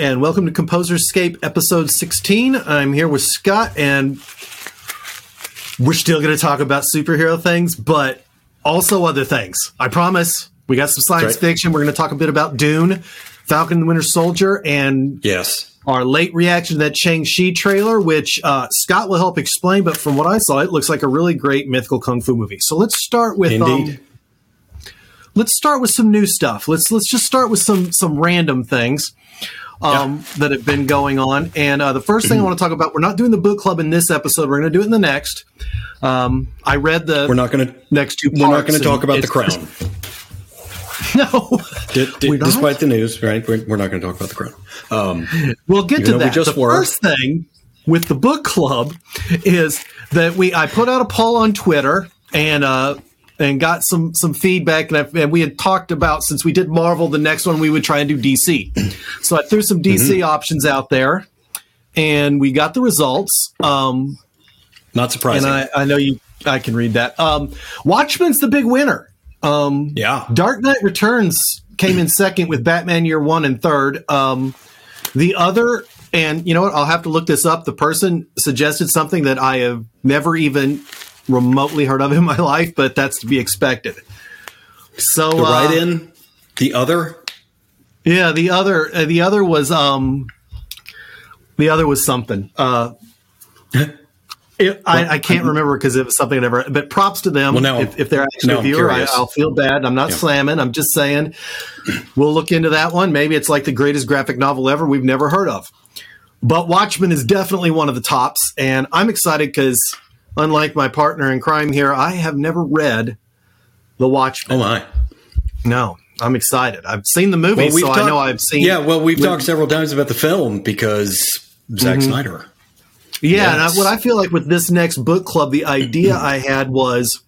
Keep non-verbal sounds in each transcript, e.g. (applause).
And welcome to Composer's Composerscape episode 16. I'm here with Scott, and we're still going to talk about superhero things, but also other things. I promise. We got some science right. fiction. We're going to talk a bit about Dune, Falcon and the Winter Soldier, and Yes. our late reaction to that Shang-Chi trailer, which uh, Scott will help explain, but from what I saw, it looks like a really great mythical kung fu movie. So let's start with Indeed. um, let's start with some new stuff. Let's let's just start with some some random things um, that have been going on. And uh, the first thing I want to talk about, we're not doing the book club in this episode. We're going to do it in the next. Um, I read the We're not going to. next two. We're not going to talk about the crown. (laughs) No, D- d- despite the news, right? We're, we're not going to talk about the crown. Um, We'll get to that. just the were. first thing with the book club is that we I put out a poll on Twitter and uh and got some some feedback and, I, and we had talked about since we did Marvel the next one we would try and do DC. So I threw some DC Mm-hmm. options out there and we got the results. Um not and surprising. I, I know you I can read that. Um Watchmen's the big winner. Um yeah. Dark Knight Returns came in second with Batman Year One and third. Um, the other, and you know what? I'll have to look this up. The person suggested something that I have never even remotely heard of in my (laughs) life, but that's to be expected. So, The uh, right in, the other. yeah, the other, uh, the other was, um, the other was something. Uh, (laughs) it, I, I can't remember because it was something I never. But props to them. Well, now- if, if they're actually a viewer, I, I'll feel bad. I'm not Yeah. slamming. I'm just saying we'll look into that one. Maybe it's like the greatest graphic novel ever we've never heard of. But Watchmen is definitely one of the tops, and I'm excited because unlike my partner in crime here, I have never read The Watchmen. Oh my. No, I'm excited. I've seen the movie, Well, so I know I've seen. Yeah. Well, we've talked several times about the film because Zack Mm-hmm. Snyder. Yeah, and I, what I feel like with this next book club, the idea (clears throat) I had was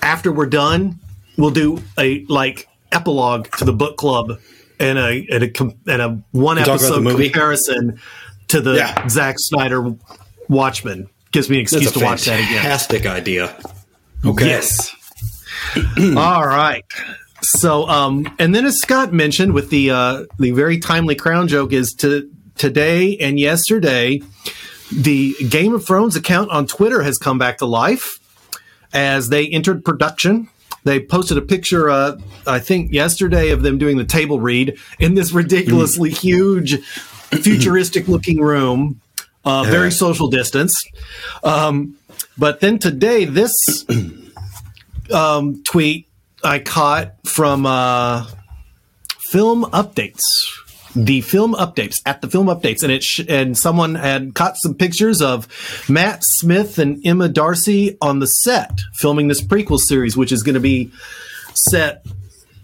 after we're done, we'll do a like epilogue to the book club and a and a, and a one the episode comparison to the Yeah. Zack Snyder Watchmen. Gives me an excuse to watch that again. fantastic idea. Okay. Yes. (clears throat) All right. So, um, and then as Scott mentioned, with the uh, the very timely crown joke is to today and yesterday, the Game of Thrones account on Twitter has come back to life as they entered production. They posted a picture, uh, I think, yesterday of them doing the table read in this ridiculously huge, futuristic looking room, uh, very social distance. Um, but then today, this (clears throat) um, tweet I caught from uh, Film Updates. The film updates at the film updates, and it sh- and someone had caught some pictures of Matt Smith and Emma D'Arcy on the set filming this prequel series, which is going to be set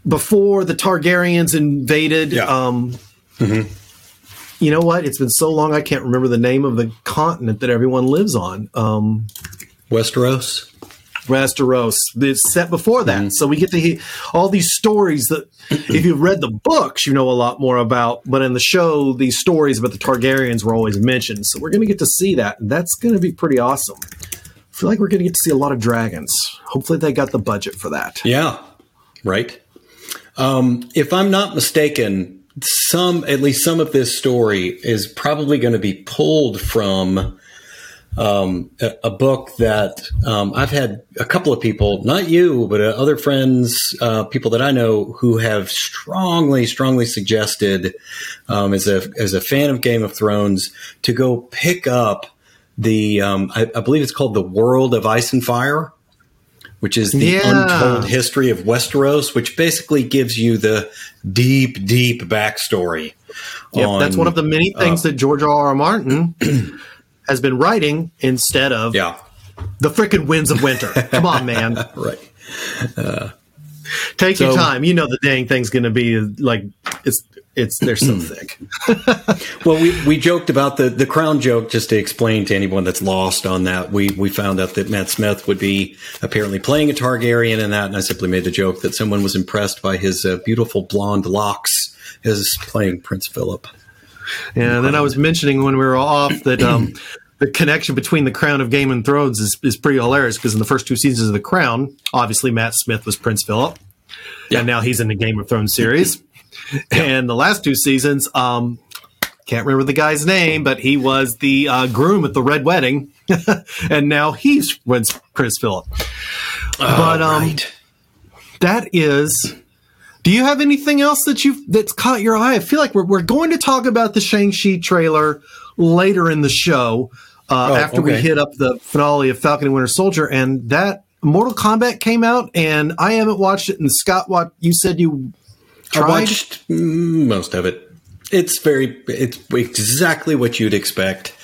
before the Targaryens invaded. Yeah. Um, You know what? It's been so long I can't remember the name of the continent that everyone lives on. Um, Westeros. Westeros. It's set before that, Mm-hmm. so we get to hear all these stories that, (clears throat) if you've read the books, you know a lot more about. But in the show, these stories about the Targaryens were always mentioned, so we're going to get to see that. And that's going to be pretty awesome. I feel like we're going to get to see a lot of dragons. Hopefully, they got the budget for that. Yeah, right. Um, if I'm not mistaken, some at least some of this story is probably going to be pulled from um, a, a book that um, I've had a couple of people, not you, but uh, other friends, uh, people that I know, who have strongly, strongly suggested, um, as a as a fan of Game of Thrones, to go pick up the um, I, I believe it's called the World of Ice and Fire which is the Yeah. untold history of Westeros, which basically gives you the deep, deep backstory. Yep, that's one of the many uh, things that George R. R. Martin (clears throat) has been writing instead of Yeah, the frickin' winds of winter. Come on, man. (laughs) right. Uh, Take your time. You know the dang thing's going to be like it's it's they're so (clears throat) thick. Well, we, we joked about the, the crown joke just to explain to anyone that's lost on that. We we found out that Matt Smith would be apparently playing a Targaryen in that, and I simply made the joke that someone was impressed by his uh, beautiful blonde locks as playing Prince Philip. Yeah, and then I was mentioning when we were off that um, the connection between the Crown of Game and Thrones is, is pretty hilarious because in the first two seasons of the Crown, obviously Matt Smith was Prince Philip, Yeah. and now he's in the Game of Thrones series. And the last two seasons, um, can't remember the guy's name, but he was the uh, groom at the red wedding, (laughs) and now he's Prince Prince Philip. but um, right. that is. Do you have anything else that you that's caught your eye? I feel like we're we're going to talk about the Shang Chi trailer later in the show uh, Oh, after we hit up the finale of Falcon and Winter Soldier, and that Mortal Kombat came out, and I haven't watched it. And Scott, what you said you I watched most of it. It's very, it's exactly what you'd expect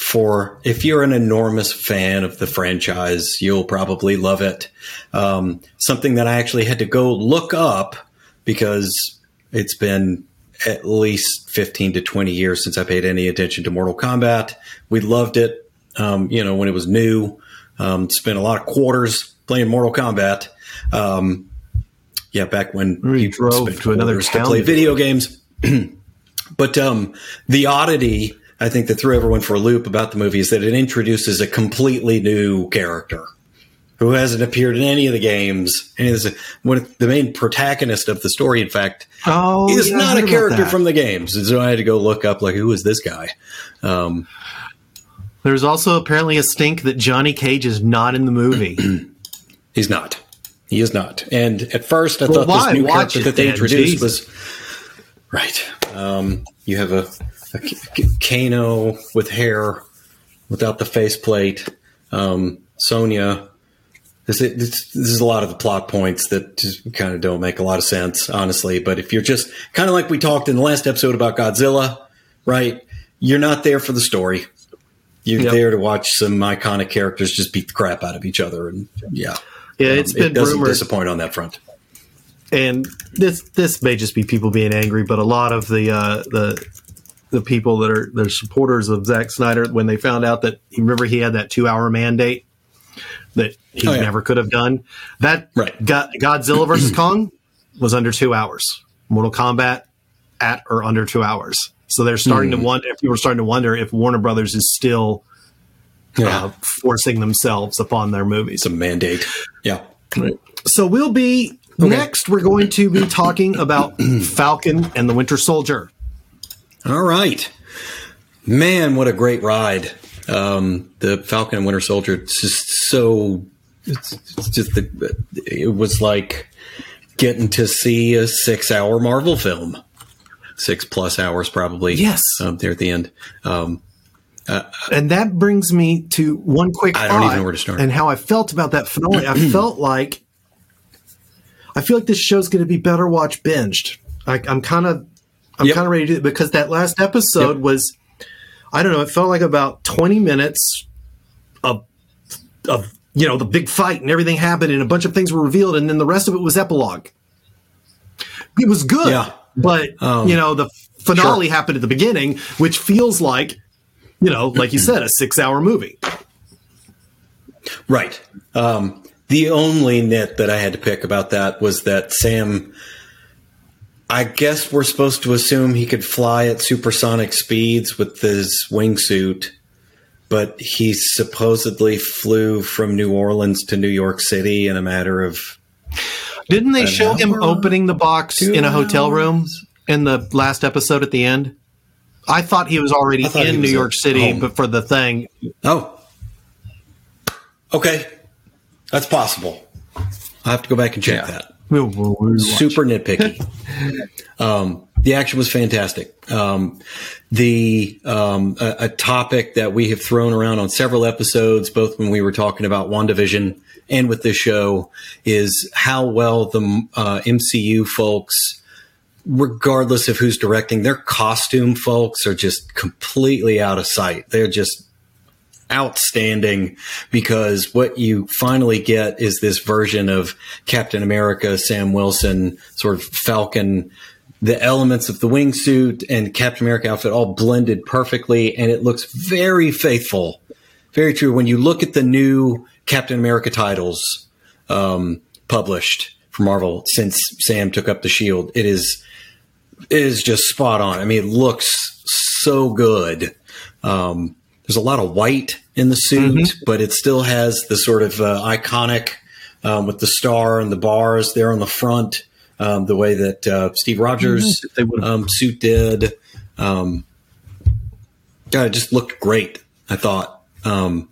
for if you're an enormous fan of the franchise, you'll probably love it. Um, something that I actually had to go look up because it's been at least 15 to 20 years since I paid any attention to Mortal Kombat. We loved it, um, you know, when it was new. Um, spent a lot of quarters playing Mortal Kombat. Um, yeah, back when We drove to another town to play video games. (clears throat) but um, the oddity, I think, that threw everyone for a loop about the movie is that it introduces a completely new character who hasn't appeared in any of the games and is one of the main protagonist of the story. In fact, Oh, is yeah, not a character from the games. And so I had to go look up, like, who is this guy? Um, There's also apparently a stink that Johnny Cage is not in the movie. (clears throat) He's not. He is not. And at first, I Well, thought why? this new Watch character that they introduced Jesus. was right. Um, you have a Kano with hair without the faceplate. Um, Sonya. This, is- this, this is a lot of the plot points that just kind of don't make a lot of sense, honestly. But if you're just kind of like we talked in the last episode about Godzilla, right? You're not there for the story. You're Yep. there to watch some iconic characters just beat the crap out of each other, and yeah, Yeah, it's um, been it doesn't rumored, disappoint on that front. and this this may just be people being angry, but a lot of the uh, the the people that are the supporters of Zack Snyder when they found out that remember he had that two hour mandate that he Oh, yeah. never could have done. That Right. Go- Godzilla versus Kong was under two hours. Mortal Kombat at or under two hours. So they're starting Hmm. to wonder if you were starting to wonder if Warner Brothers is still Yeah, uh, forcing themselves upon their movies. it's a mandate. Yeah, So we'll be next. We're going to be talking about (clears throat) Falcon and the Winter Soldier. all right, man, what a great ride! Um, the Falcon and Winter Soldier. It's just so. It's, it's just the. It was like getting to see a six-hour Marvel film, six plus hours probably. Yes. um, there at the end. Um, And that brings me to one quick I don't even know where to start. And how I felt about that finale. I (clears throat) felt like I feel like this show's going to be better watch binged. I, I'm kind of I'm Yep. kind of ready to do it because that last episode Yep. was I don't know. It felt like about 20 minutes of of you know the big fight and everything happened and a bunch of things were revealed and then the rest of it was epilogue. It was good, Yeah. but Um, you know the finale sure. happened at the beginning, which feels like you know, like you said, a six-hour movie. Right. Um, the only nit that I had to pick about that was that Sam. I guess we're supposed to assume he could fly at supersonic speeds with his wingsuit, but he supposedly flew from New Orleans to New York City in a matter of. Didn't they An show him opening the box in a hotel room in the last episode at the end? I thought he was already I in New was York City, home. but for the thing, Oh. Okay. That's possible. I'll have to go back and check that. we'll, we'll, we'll super nitpicky. (laughs) um, the action was fantastic. Um, the um, a, a topic that we have thrown around on several episodes, both when we were talking about WandaVision and with this show, is how well the uh, MCU folks, regardless of who's directing, their costume folks are just completely out of sight. They're just outstanding because what you finally get is this version of Captain America, Sam Wilson, sort of Falcon, the elements of the wingsuit and Captain America outfit all blended perfectly, and it looks very faithful, very true. When you look at the new Captain America titles um, published for Marvel since Sam took up the shield, it is is just spot on. I mean, it looks so good. Um, there's a lot of white in the suit, but it still has the sort of uh, iconic um, with the star and the bars there on the front. um, the way that uh, Steve Rogers Mm-hmm. um, suit did. Um, God, it just looked great. I thought, um,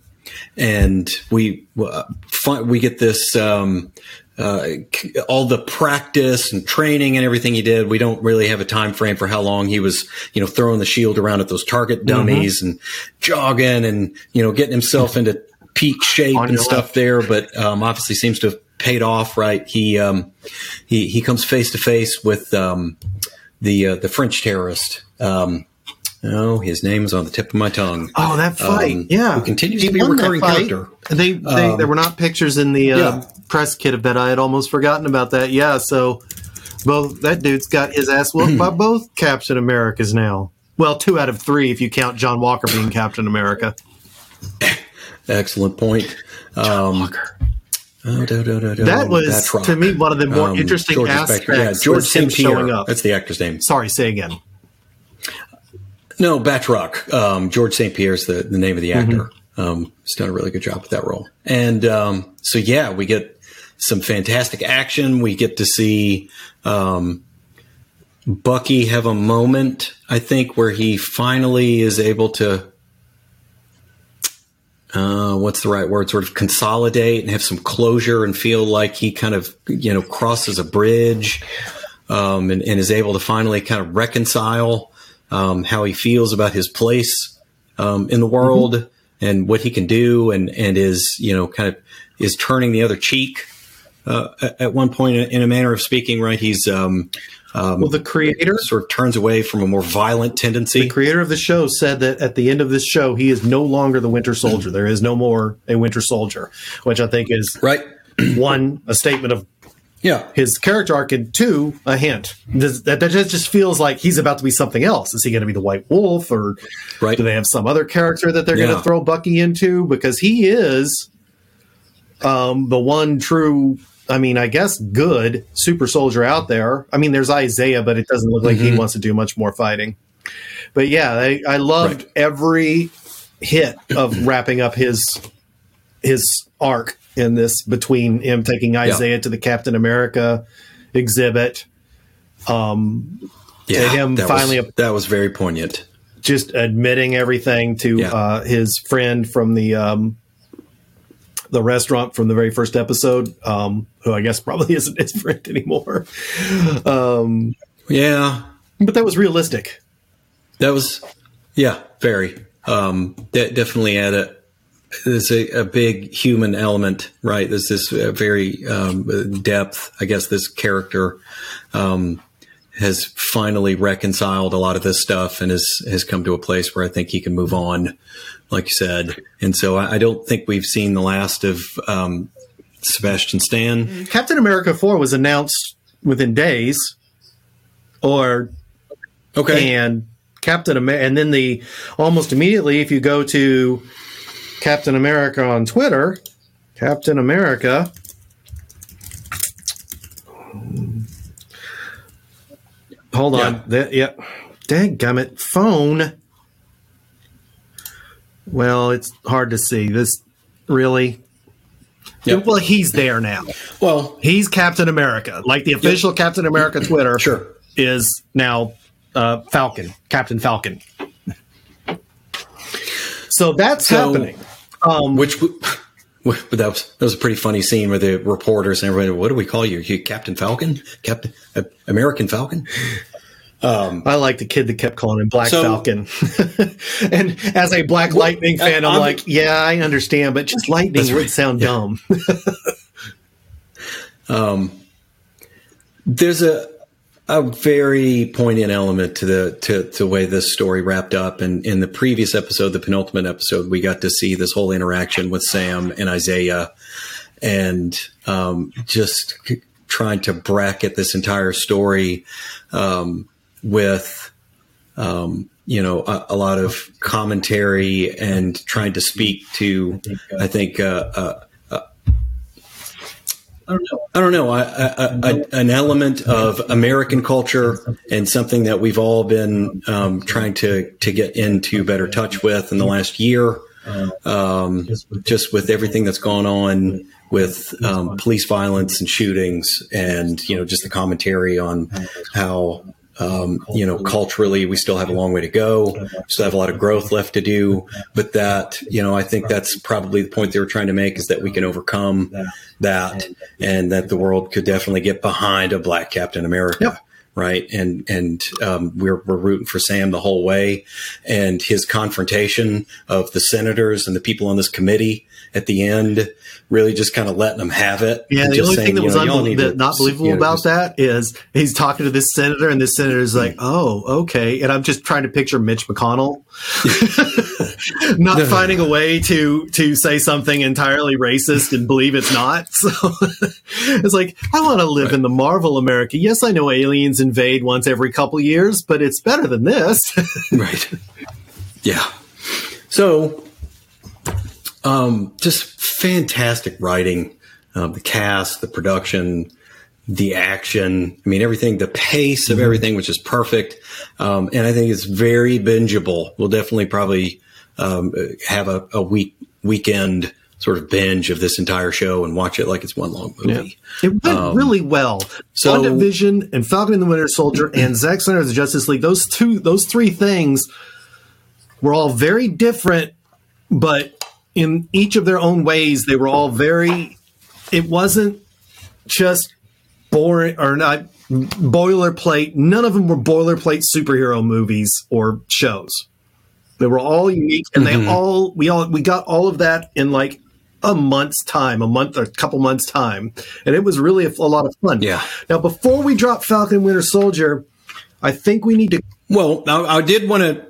and we uh, fi- we get this um, uh, all the practice and training and everything he did. We don't really have a time frame for how long he was, you know, throwing the shield around at those target dummies and jogging and you know getting himself into peak shape and stuff left. there. But um, obviously seems to have paid off. Right? He um, he he comes face to face with um, the uh, the French terrorist. Um, oh, his name is on the tip of my tongue. Oh, that fight! Um, yeah, who continues He to be a recurring character. They, they Um, there were not pictures in the uh, yeah. press kit of that. I had almost forgotten about that. Yeah, so both that dude's got his ass whooped by (clears throat) both Captain Americas now. Well, two out of three if you count John Walker being Captain America. Excellent point. Um, Walker. oh, do, do, do, That was Batroc. to me one of the more Um, interesting George aspects. Spector. Yeah, George was him St. Pierre. showing up. That's the actor's name. Sorry, say again. No, Batroc. Um, George St. Pierre's the, the name of the Mm-hmm. actor. Um, he's done a really good job with that role. And um, so, yeah, we get some fantastic action. We get to see um, Bucky have a moment, I think, where he finally is able to. Uh, what's the right word? Sort of consolidate and have some closure and feel like he kind of, you know, crosses a bridge um, and, and is able to finally kind of reconcile um, how he feels about his place um, in the world and what he can do, and and is you know kind of is turning the other cheek uh, at- one point in a manner of speaking. Right, he's um, Well, the creator, sort of turns away from a more violent tendency. the creator of the show, said that at the end of this show, he is no longer the Winter Soldier. There is no more a Winter Soldier, which I think is right? (clears throat) one a statement of Yeah. his character arc, and two a hint Does, that that just feels like he's about to be something else. Is he going to be the White Wolf, or Right. do they have some other character that they're going to throw Bucky into? Because he is um, the one true. I mean, I guess good super soldier out there. I mean, there's Isaiah, but it doesn't look like he wants to do much more fighting. But yeah, I, I loved Right. every hit of wrapping up his his arc in this between him taking Isaiah to the Captain America exhibit, Yeah. him that finally- was, that was very poignant. just admitting everything to Yeah. uh, his friend from the um, the restaurant from the very first episode, um, who I guess probably (laughs) isn't his friend anymore. Um, Yeah. but that was realistic. That was, yeah, very. Um, de- definitely had a there's a, a big human element, right? There's this uh, very um, depth. I guess this character um, has finally reconciled a lot of this stuff and has has come to a place where I think he can move on, like you said. And so I, I don't think we've seen the last of um, Sebastian Stan. Captain America 4 was announced within days, or Okay. and Captain America, and then the almost immediately, if you go to Captain America on Twitter, Captain America. Hold on. Yeah. That, yep. Dadgummit. Phone. Well, it's hard to see. This really. Yep. Well, he's there now. well, He's Captain America. Like the official Captain America Twitter Sure. is now uh, Falcon, Captain Falcon. So that's So- happening. Which w- (laughs) w- that was that was a pretty funny scene where the reporters and everybody, what do we call you? You Captain Falcon, Captain uh, American Falcon? I like the kid that kept calling him Black So- Falcon. (laughs) and as a Black Lightning fan, I'm, I'm- like, yeah, I understand, but just Lightning That's would right. sound dumb. (laughs) um, There's a a very poignant element to the to, the way this story wrapped up. And in the previous episode, the penultimate episode, we got to see this whole interaction with Sam and Isaiah, and um, just trying to bracket this entire story um, with um, you know a, a lot of commentary and trying to speak to I think uh, uh, I don't know. I, I, I, an element of American culture and something that we've all been um, trying to to get into better touch with in the last year. Um, just with everything that's gone on with um, police violence and shootings, and you know just the commentary on how um, you know culturally we still have a long way to go, still have a lot of growth left to do. But that you know I think that's probably the point they were trying to make is that we can overcome that, and that the world could definitely get behind a black Captain America. Yep right? And and um, we're we're rooting for Sam the whole way, and his confrontation of the senators and the people on this committee at the end really just kind of letting them have it. Yeah, the only saying, thing that was know, unbe- not believable you know, about just, that is he's talking to this senator, and this senator is like, "Oh, okay," and I'm just trying to picture Mitch McConnell (laughs) not finding a way to to say something entirely racist and believe it's not. (laughs) So it's like I want to live right. in the Marvel America. Yes, I know aliens invade once every couple years, but it's better than this. (laughs) right. Yeah. So um, just fantastic writing, um, the cast, the production, the action. I mean, everything, the pace of mm-hmm. everything, which is perfect. Um, and I think it's very bingeable. We'll definitely probably um, have a, a, week weekend sort of binge of this entire show and watch it like it's one long movie. Yeah. It went um, really well. So Division and Falcon and the Winter Soldier (clears throat) and Zack Snyder's Justice League, those two, those three things were all very different, but in each of their own ways, they were all very. It wasn't just boring or not boilerplate. None of them were boilerplate superhero movies or shows. They were all unique, and mm-hmm. they all we all we got all of that in like a month's time, a month or a couple months time, and it was really a, a lot of fun. Yeah. Now, before we drop Falcon Winter Soldier, I think we need to. Well, I, I did want to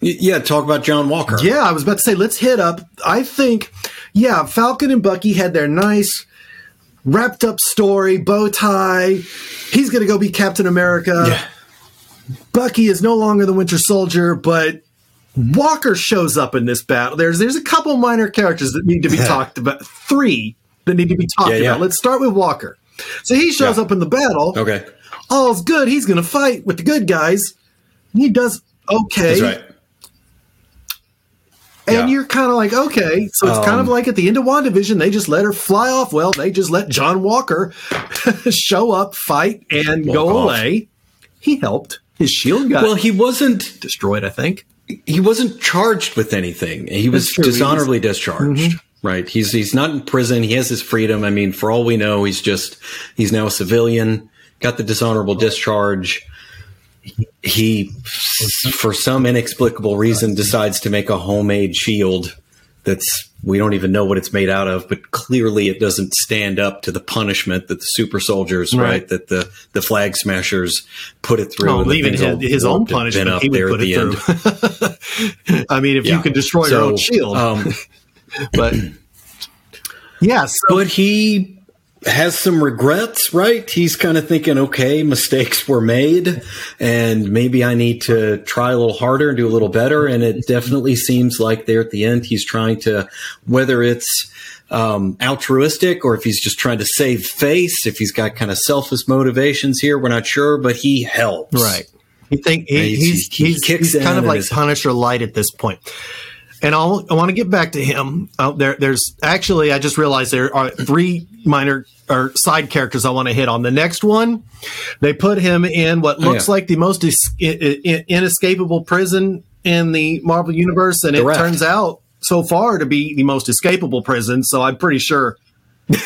yeah, talk about John Walker. Yeah, I was about to say, let's hit up. I think, yeah, Falcon and Bucky had their nice wrapped up story, bow tie. He's going to go be Captain America. Yeah. Bucky is no longer the Winter Soldier, but Walker shows up in this battle. There's there's a couple minor characters that need to be talked about. Three that need to be talked yeah, yeah. about. Let's start with Walker. So he shows up in the battle. Okay. All's good. He's going to fight with the good guys. He does okay. That's right and yeah. you're kind of like, okay, so it's um, kind of um, like at the end of WandaVision, they just let her fly off. Well, they just let John Walker (laughs) show up, fight, and go off. away. He helped. His shield got well. He wasn't destroyed. I think he wasn't charged with anything. He was dishonorably was, discharged. Mm-hmm. Right. He's he's not in prison. He has his freedom. I mean, for all we know, he's just he's now a civilian. Got the dishonorable discharge he, for some inexplicable reason, decides to make a homemade shield that's we don't even know what it's made out of, but clearly it doesn't stand up to the punishment that the super soldiers, right, right that the the flag smashers put it through. Oh, even his, his own punishment, he would put it through. (laughs) I mean, if yeah. you can destroy so, your own shield, um, (laughs) but yes, yeah, so, but he has some regrets, right? He's kind of thinking, okay, mistakes were made and maybe I need to try a little harder and do a little better. And it definitely seems like there at the end, he's trying to, whether it's, um, altruistic or if he's just trying to save face, if he's got kind of selfish motivations here, we're not sure, but he helps. Right. You think he, he's, he's, he's, he's kind of like Punisher light at this point and I'll, i want to get back to him. Uh, there, there's actually I just realized there are three minor or side characters I want to hit on. The next one, they put him in what looks oh, yeah. like the most is- inescapable prison in the Marvel universe, and the it turns out so far to be the most escapable prison. So I'm pretty sure. (laughs)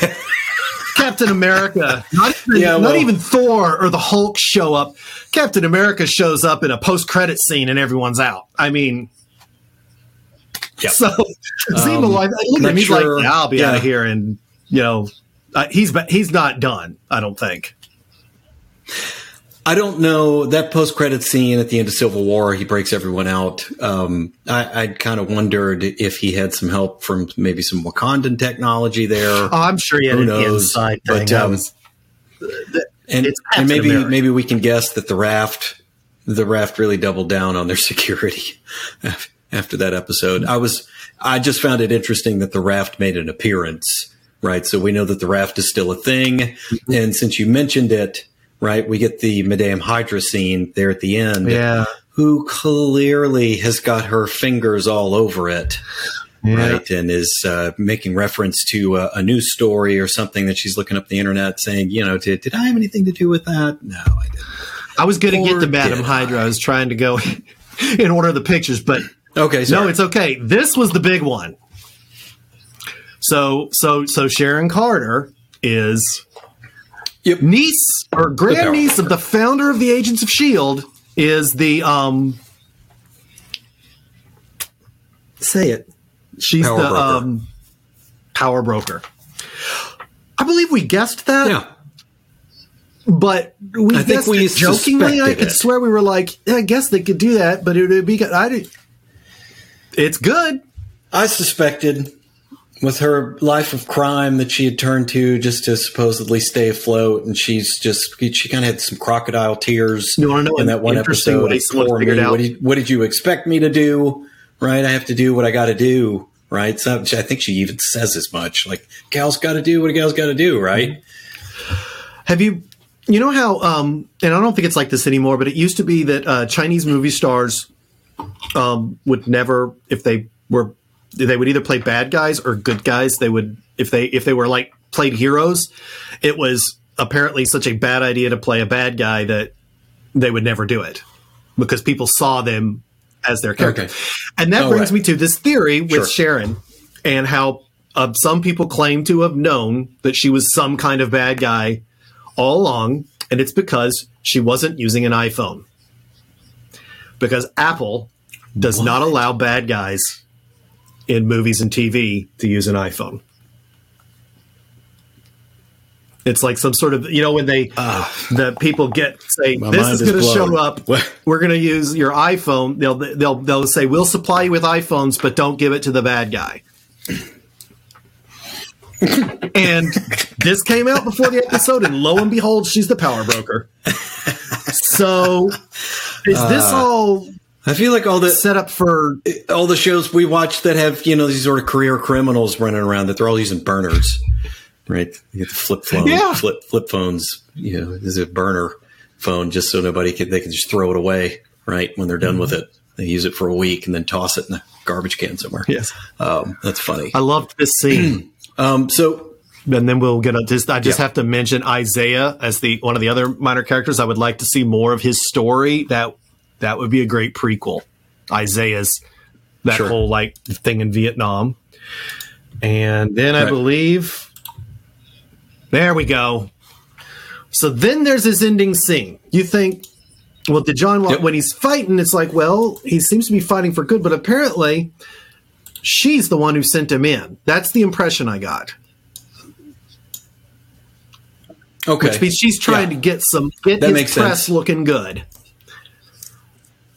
Captain America, not even, yeah, well, not even Thor or the Hulk show up. Captain America shows up in a post credit scene and everyone's out. I mean, Yep. So (laughs) Zemo, um, like, look at him, he's sure, like, yeah, I'll be yeah. out of here, and you know, uh, he's he's not done. I don't think. I don't know that post credit scene at the end of Civil War. He breaks everyone out. Um, I, I kind of wondered if he had some help from maybe some Wakandan technology there. Oh, I'm sure he had Who knows? inside thing. But, um, was, and, and maybe America. maybe we can guess that the raft the raft really doubled down on their (laughs) security after that episode. I was, I just found it interesting that the raft made an appearance, right? So we know that the raft is still a thing. Mm-hmm. And since you mentioned it, right, we get the Madame Hydra scene there at the end. Yeah. Who clearly has got her fingers all over it. yeah. right? And is uh, making reference to a, a, news story or something that she's looking up the internet, saying, you know, did, did I have anything to do with that? No, I didn't. I was going to get to Madam Hydra. I? I was trying to go (laughs) in order of the pictures, but okay, sorry. no, it's okay. This was the big one. So, so, so Sharon Carter is yep. niece or grandniece of the founder of the Agents of Shield. Is the um say it? She's power the broker. um power broker. I believe we guessed that. Yeah. But we I think we jokingly. I could it. swear we were like, yeah, I guess they could do that, but it would be. I did. It's good. I suspected with her life of crime that she had turned to just to supposedly stay afloat, and she's just she kind of had some crocodile tears. You want to know in that one episode? What did, what did you expect me to do? Right, I have to do what I got to do. Right, so I think she even says as much. Like, gal's got to do what a gal's got to do. Right. Have you you know how, um, and I don't think it's like this anymore, but it used to be that uh, Chinese movie stars um, would never, if they were, they would either play bad guys or good guys. They would, if they if they were like played heroes, it was apparently such a bad idea to play a bad guy that they would never do it because people saw them as their character. Okay. And that oh, brings right. me to this theory with sure. Sharon and how uh, some people claim to have known that she was some kind of bad guy all along, and it's because she wasn't using an iPhone. Because Apple does what? not allow bad guys in movies and TV to use an iPhone. It's like some sort of you know when they uh, the people get say this is going to show up. We're going to use your iPhone. They'll they'll they'll say we'll supply you with iPhones, but don't give it to the bad guy and this came out before the episode, and lo and behold, she's the power broker. So, is uh, this all? I feel like all the set up for all the shows we watch that have you know these sort of career criminals running around that they're all using burners, right? You get the flip phone, yeah. flip flip phones. You know, is a burner phone just so nobody can they can just throw it away, right? When they're done mm-hmm. with it, they use it for a week and then toss it in a garbage can somewhere. Yes, um, that's funny. I loved this scene. (clears throat) Um, so and then we'll get a, just I just yeah. have to mention Isaiah as the one of the other minor characters. I would like to see more of his story. That that would be a great prequel. Isaiah's that sure. whole like thing in Vietnam. And then I believe there we go. So then there's this ending scene. You think, well, did John yep. when he's fighting? It's like, well, he seems to be fighting for good, but apparently she's the one who sent him in. That's the impression I got. Okay. Which means she's trying yeah. to get some get that his press sense. looking good.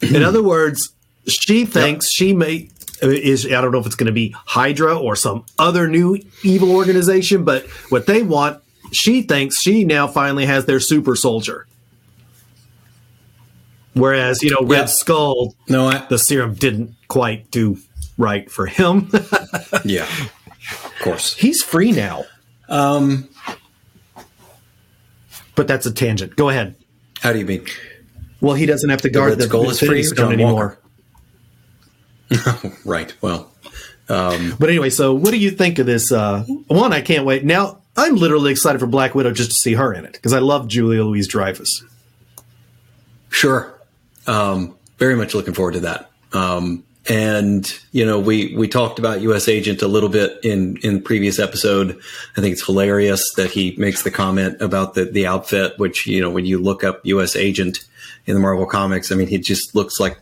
(clears throat) In other words, she thinks yep. she may uh, is I don't know if it's going to be Hydra or some other new evil organization, but what they want, she thinks she now finally has their super soldier. Whereas, you know, Red yep. Skull, no, I, the serum didn't quite do right for him. (laughs) yeah, of course. He's free now. Um, but that's a tangent. Go ahead. How do you mean? Well, he doesn't have to guard the, the goal is free Stone anymore. (laughs) right. Well, um, but anyway, so what do you think of this? Uh, one, I can't wait. Now, I'm literally excited for Black Widow just to see her in it because I love Julia Louise Dreyfus. Sure. Um, very much looking forward to that. Um, and you know, we we talked about U.S. Agent a little bit in in previous episode. I think it's hilarious that he makes the comment about the the outfit, which you know, when you look up U.S. Agent in the Marvel comics, I mean, he just looks like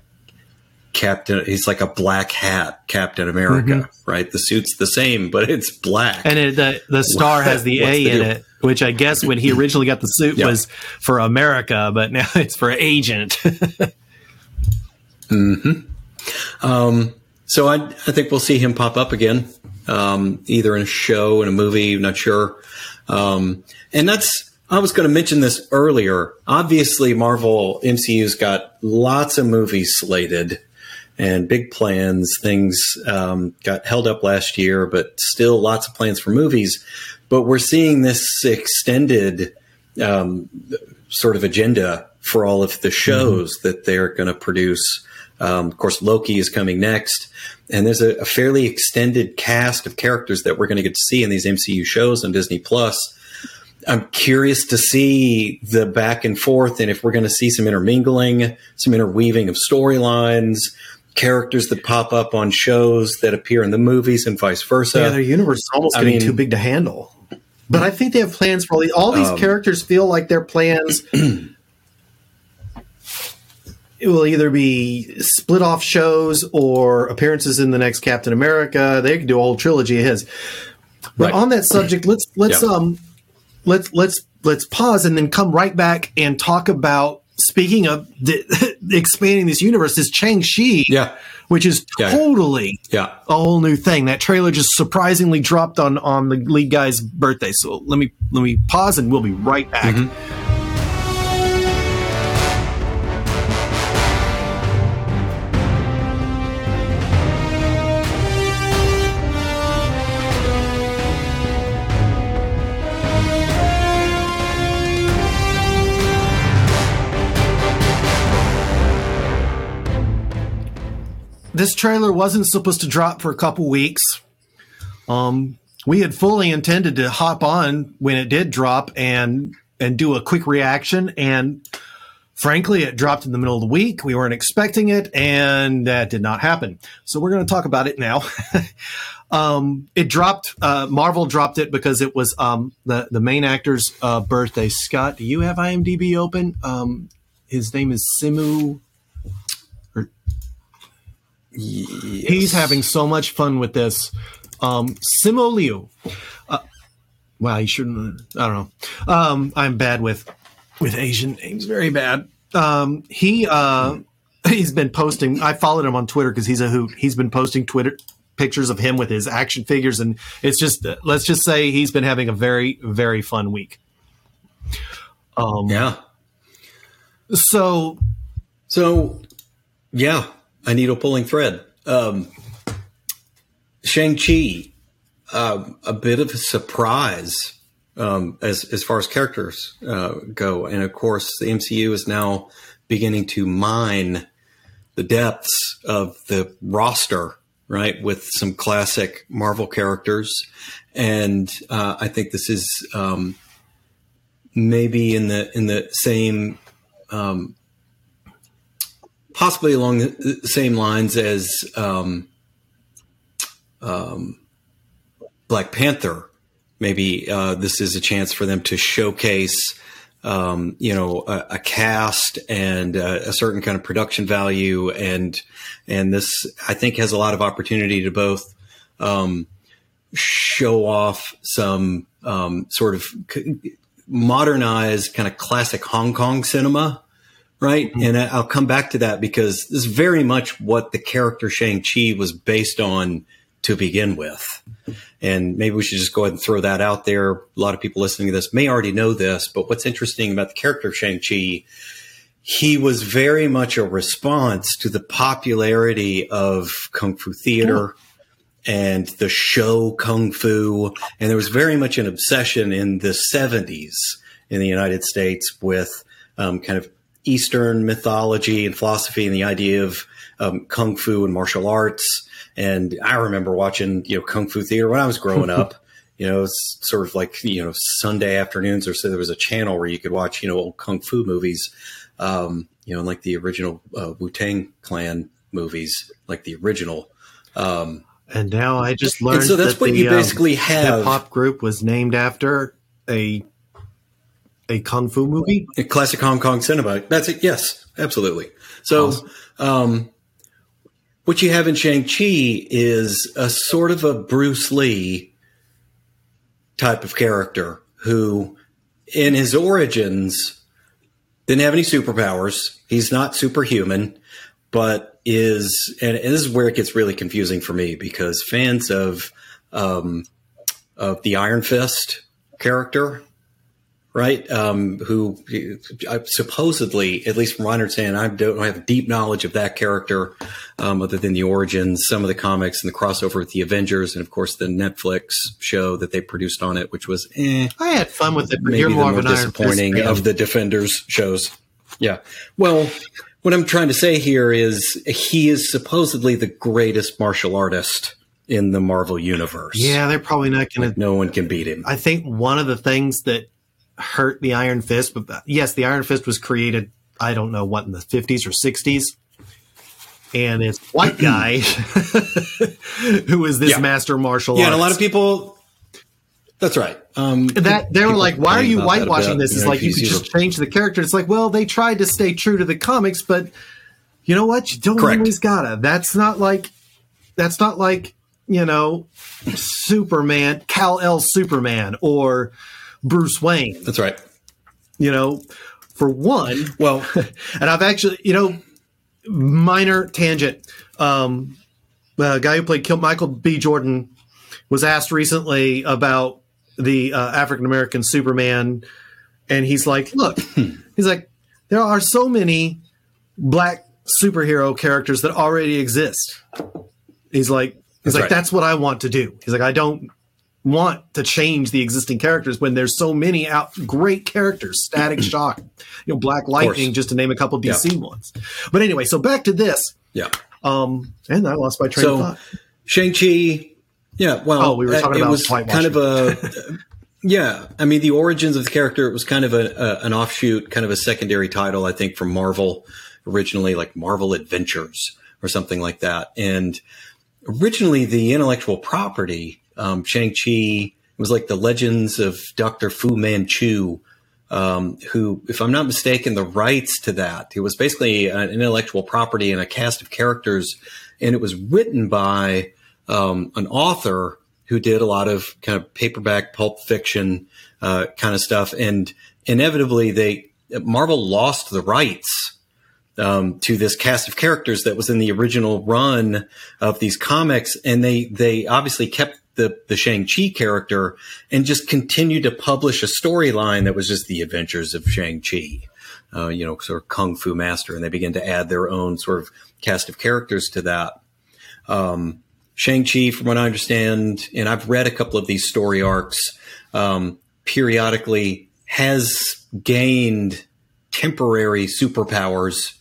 Captain. He's like a black hat Captain America, mm-hmm. right? The suit's the same, but it's black, and it, the the star has the (laughs) A the in deal? it. Which I guess when he originally got the suit was for America, but now (laughs) it's for Agent. (laughs) hmm um, so I, I think we'll see him pop up again, um, either in a show, in a movie, not sure. Um, and that's, I was going to mention this earlier. Obviously, Marvel MCU's got lots of movies slated and big plans. Things um, got held up last year, but still lots of plans for movies. But we're seeing this extended um, sort of agenda for all of the shows mm-hmm. that they're going to produce Um, of course, Loki is coming next, and there's a, a fairly extended cast of characters that we're going to get to see in these MCU shows on Disney Plus. I'm curious to see the back and forth, and if we're going to see some intermingling, some interweaving of storylines, characters that pop up on shows that appear in the movies, and vice versa. Yeah, their universe is almost I getting mean- too big to handle. But I think they have plans for all these. All these Um, characters feel like their plans. (clears throat) it will either be split off shows or appearances in the next Captain America. They could do a whole trilogy of his. But Right. on that subject, let's let's Yeah. um let's let's let's pause and then come right back and talk about speaking of the, (laughs) expanding this universe is Shang-Chi, yeah, which is Yeah. totally yeah. a whole new thing. That trailer just surprisingly dropped on on the lead guy's birthday. So let me let me pause and we'll be right back. This trailer wasn't supposed to drop for a couple weeks. Um, we had fully intended to hop on when it did drop and and do a quick reaction and frankly it dropped in the middle of the week. We weren't expecting it and that did not happen. So we're going to talk about it now. (laughs) Um, it dropped uh, marvel dropped it because it was um, the, the main actor's uh, birthday. Scott do you have imdb open? Um, his name is simu he's having so much fun with this. Um, Simu Liu. Uh, wow, you shouldn't. I don't know. Um, I'm bad with with Asian names. Very bad. Um, he uh, he's been posting. I followed him on Twitter because he's a hoot. He's been posting Twitter pictures of him with his action figures, and it's just let's just say he's been having a very very fun week. Um, Yeah. So So, yeah, a needle pulling thread. Um, Shang-Chi, um, a bit of a surprise um, as, as far as characters uh, go. And of course, the MCU is now beginning to mine the depths of the roster, right, with some classic Marvel characters. And uh, I think this is um, maybe in the in the same um, possibly along the same lines as um, um, Black Panther. Maybe uh, this is a chance for them to showcase, um, you know, a, a cast and uh, a certain kind of production value, and and this I think has a lot of opportunity to both um, show off some um, sort of modernized kind of classic Hong Kong cinema right? And I- I'll come back to that because this is very much what the character Shang-Chi was based on to begin with. And maybe we should just go ahead and throw that out there. A lot of people listening to this may already know this, but what's interesting about the character of Shang-Chi, he was very much a response to the popularity of Kung Fu theater and the show Kung Fu. And there was very much an obsession in the 70s in the United States with um, kind of Eastern mythology and philosophy and the idea of um, kung fu and martial arts. And I remember watching, you know, kung fu theater when I was growing up. (laughs) You know, it's sort of like you know Sunday afternoons or so. There was a channel where you could watch, you know, old kung fu movies. Um, you know, like the original uh, Wu Tang Clan movies, like the original. Um, and now I just learned so that's that what the, you um, basically have. hip hop group was named after a a kung fu movie. A classic Hong Kong cinema. That's it. Yes, absolutely. So, um, what you have in Shang-Chi is a sort of a Bruce Lee type of character who, in his origins, didn't have any superpowers. He's not superhuman, but is, and this is where it gets really confusing for me because fans of, um, of the Iron Fist character right? Um, who uh, supposedly, at least from what I understand, I don't have deep knowledge of that character, um, other than the origins, some of the comics, and the crossover with the Avengers, and of course the Netflix show that they produced on it, which was eh, I had fun with it, but maybe you're the more more an Iron disappointing of the Defenders shows. Yeah. Well, what I'm trying to say here is he is supposedly the greatest martial artist in the Marvel universe. Yeah, they're probably not going to. No one can beat him. I think one of the things that hurt the Iron Fist, but yes, the Iron Fist was created. I don't know what in the 50s or 60s, and it's white guy (laughs) who is this Yeah. master martial Yeah, artist. and a lot of people. That's right. Um, that they were like, "Why are you about that a whitewashing this?" It's like you could just change the character. It's like, well, they tried to stay true to the comics, but you know what? You don't Correct. always gotta. That's not like that's not like you know Superman, Kal-El Superman, or Bruce Wayne. That's right. You know, for one, Well, (laughs) and I've actually, you know, minor tangent. Um, the guy who played Kill Michael B. Jordan was asked recently about the uh, African American Superman, and he's like, "Look, (laughs) he's like, there are so many black superhero characters that already exist." He's like, he's That's like, right. that's what I want to do. He's like, I don't want to change the existing characters when there's so many out great characters static (clears throat) shock you know black lightning just to name a couple dc ones but anyway so back to this yeah. um and i lost my train So- of thought Shang-Chi. Yeah. Well, Oh, we were talking it about was kind of a. (laughs) Yeah, I mean the origins of the character. It was kind of a, a an offshoot, kind of a secondary title, I think, from Marvel originally, like Marvel Adventures or something like that. And originally, the intellectual property, um, Shang-Chi, It was like the Legends of Doctor Fu Manchu, um, who, if I'm not mistaken, the rights to that. It was basically an intellectual property and a cast of characters, and it was written by um, an author who did a lot of kind of paperback pulp fiction uh, kind of stuff, and inevitably they Marvel lost the rights um, to this cast of characters that was in the original run of these comics, and they they obviously kept the the Shang-Chi character and just continue to publish a storyline that was just the adventures of Shang-Chi, uh, you know, sort of kung fu master, and they begin to add their own sort of cast of characters to that. Um, Shang-Chi, from what I understand, and I've read a couple of these story arcs, um, periodically has gained temporary superpowers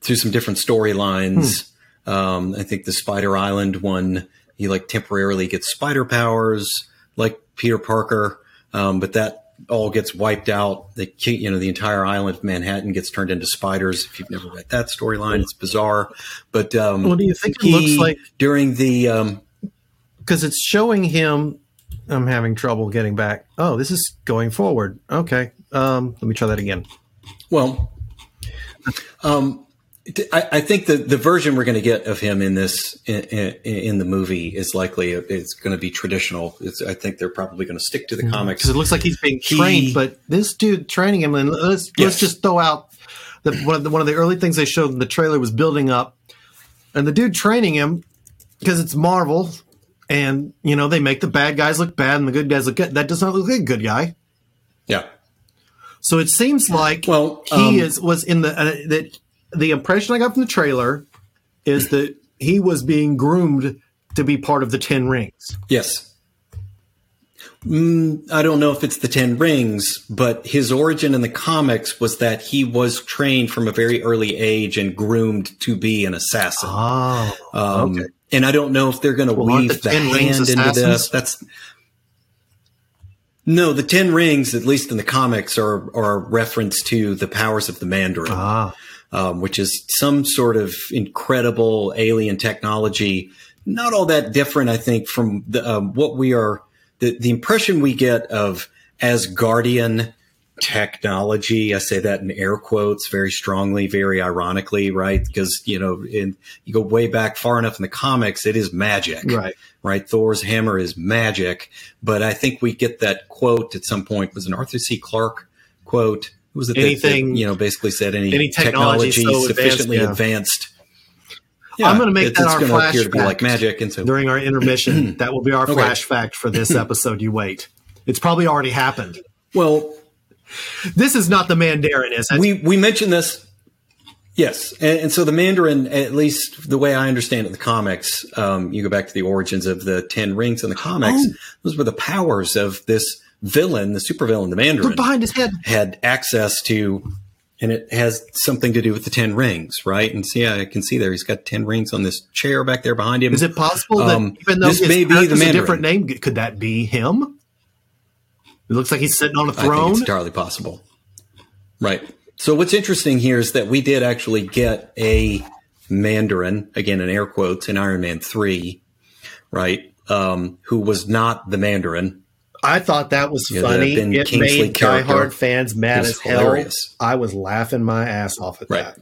through some different storylines. Um, I think the Spider Island one, he like temporarily gets spider powers, like Peter Parker, um, but that all gets wiped out. The you know the entire island of Manhattan gets turned into spiders. If you've never read that storyline, it's bizarre. But um, What do you think it looks like? during the? Um, because it's showing him i'm having trouble getting back oh this is going forward okay um let me try that again Well, um, I, I think the, the version we're going to get of him in this in, in, in the movie is likely it's going to be traditional. It's, I think they're probably going to stick to the comics. because it looks like he's being He- trained but this dude training him and let's Yes. let's just throw out the one of the one of the early things they showed in the trailer was building up and the dude training him because it's marvel and you know they make the bad guys look bad and the good guys look good that does not look like a good guy Yeah, So it seems like Well, he um, is was in the uh, that the impression I got from the trailer is that he was being groomed to be part of the Ten Rings. yes. Mm, I don't know if it's the Ten Rings, but his origin in the comics was that he was trained from a very early age and groomed to be an assassin. Oh, Um, okay. And I don't know if they're going to Well, weave the the, Ten Rings hand into this. That's no, the Ten Rings, at least in the comics, are are a reference to the powers of the Mandarin, ah, um, which is some sort of incredible alien technology. Not all that different, I think, from the, um, what we are. The, the impression we get of Asgardian technology. I say that in air quotes very strongly, very ironically, right? Because, you know, in, you go way back far enough in the comics, it is magic, right. right? Thor's hammer is magic. But I think we get that quote at some point. Was an Arthur C. Clarke quote? Was it Anything- that, you know, basically said any, any technology so sufficiently advanced, advanced. I'm gonna make it- that our flash to be like fact. magic. And so, During our intermission, (clears throat) that will be our Okay. flash fact for this episode. You wait. It's probably already happened. well, This is not the Mandarin, is it? we we mentioned this yes and, and so the mandarin at least the way i understand it in the comics um, you go back to the origins of the ten rings in the comics Oh. those were the powers of this villain the supervillain the mandarin behind his head. had access to and it has something to do with the ten rings, right? And see, I can see there he's got ten rings on this chair back there behind him. Is it possible that Um, even though this may be the character's a Mandarin. different name, could that be him? It looks like he's sitting on a throne. it's entirely possible. Right. So what's interesting here is that we did actually get a Mandarin, again in air quotes, in Iron Man 3, right? Um, who was not the Mandarin. I thought that was Yeah, funny. Ben It Kingsley made diehard fans mad as hell. hilarious. I was laughing my ass off at Right. that.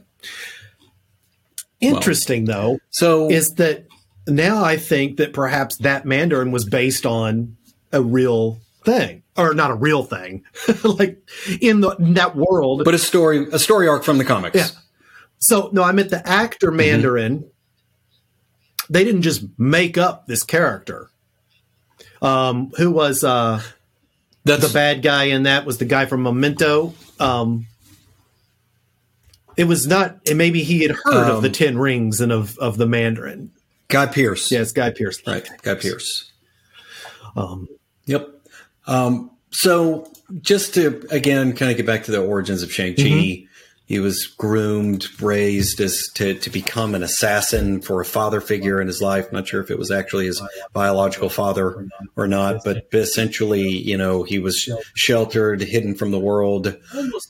Interesting though So is that now I think that perhaps that Mandarin was based on a real thing, or not a real thing, (laughs) like in the in that world. but a story a story arc from the comics. Yeah. So no, I meant the Mm-hmm. actor Mandarin. They didn't just make up this character. Um, who was uh, That's the bad guy in that? Was the guy from Memento? Um, it was not. And maybe he had heard of Um, the Ten Rings and of of the Mandarin. Guy Pearce. Yes, Guy Pearce. Right. Guy Pearce. Um, Yep. Um, so just to again kind of get back to the origins of Shang-Chi, Mm-hmm. He was groomed, raised as to to become an assassin for a father figure in his life. Not sure if it was actually his biological father or not, but essentially, you know, he was sheltered, hidden from the world,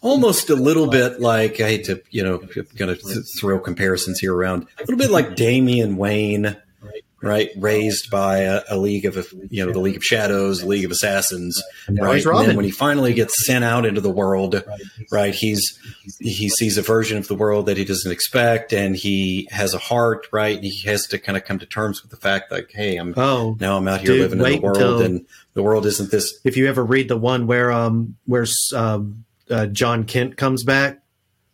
almost a little bit like I hate to, you know, kind of th- throw comparisons here around, a little bit like Damian Wayne right? Raised by a, a league of, you know, the League of Shadows, the League of Assassins, now right? And then when he finally gets sent out into the world, right? He's he sees a version of the world that he doesn't expect, and he has a heart, right? And he has to kind of come to terms with the fact, like, hey, I'm oh, now I'm out here Dude, living in the world, until- and the world isn't this. if you ever read the one where um where um, uh, Jon Kent comes back,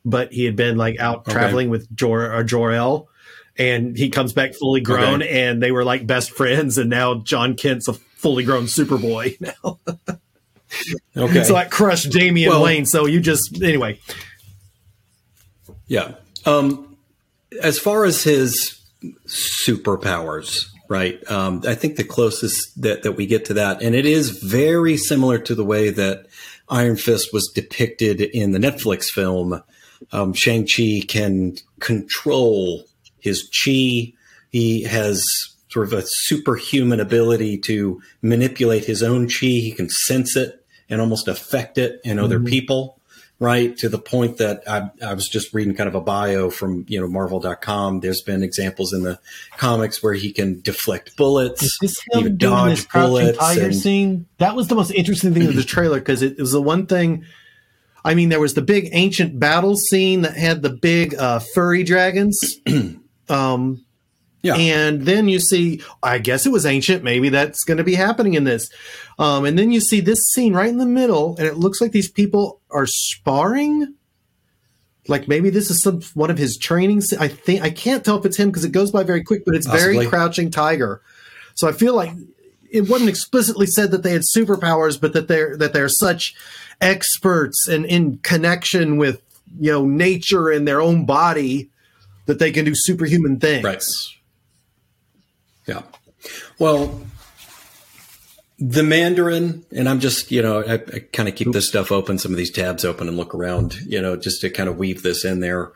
but he had been like out Okay. traveling with Jor or Jor-El, and he comes back fully grown, and they were like best friends, and now Jon Kent's a fully grown Superboy (laughs) now. Okay, so I crushed Damian Well- Wayne. So you just anyway. Yeah. Um, as far as his superpowers, right? Um, I think the closest that, that we get to that, and it is very similar to the way that Iron Fist was depicted in the Netflix film. Um, Shang-Chi can control his chi. He has sort of a superhuman ability to manipulate his own chi. He can sense it and almost affect it in other people right to the point that I, I was just reading kind of a bio from you know marvel.com there's been examples in the comics where he can deflect bullets can dodge bullets and, scene? That was the most interesting thing of the trailer because it, it was the one thing. I mean, there was the big ancient battle scene that had the big uh, furry dragons. (clears throat) um, yeah and then you see, I guess it was ancient. Maybe that's going to be happening in this. Um, and then you see this scene right in the middle, and it looks like these people are sparring. Like maybe this is some one of his trainings. I think I can't tell if it's him because it goes by very quick, but it's very crouching tiger. So I feel like it wasn't explicitly said that they had superpowers, but that they're that they're such experts and in connection with you know nature and their own body that they can do superhuman things. Right. yeah well the mandarin and i'm just you know i, I kind of keep this stuff open some of these tabs open and look around you know just to kind of weave this in there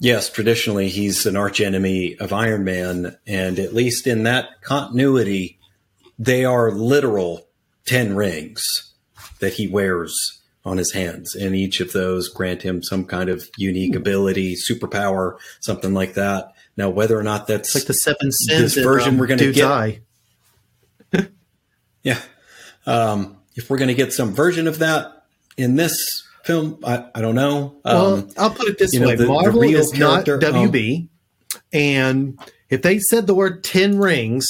yes traditionally he's an arch enemy of iron man and at least in that continuity they are literal 10 rings that he wears on his hands and each of those grant him some kind of unique ability superpower something like that now whether or not that's It's like the seven sins. This version um, we're gonna Dude's get- Eye. (laughs) Yeah. Um, if we're going to get some version of that in this film, I, I don't know. Well, Um, I'll put it this you know, way: the- the Marvel real is not character- um, WB, and if they said the word Ten Rings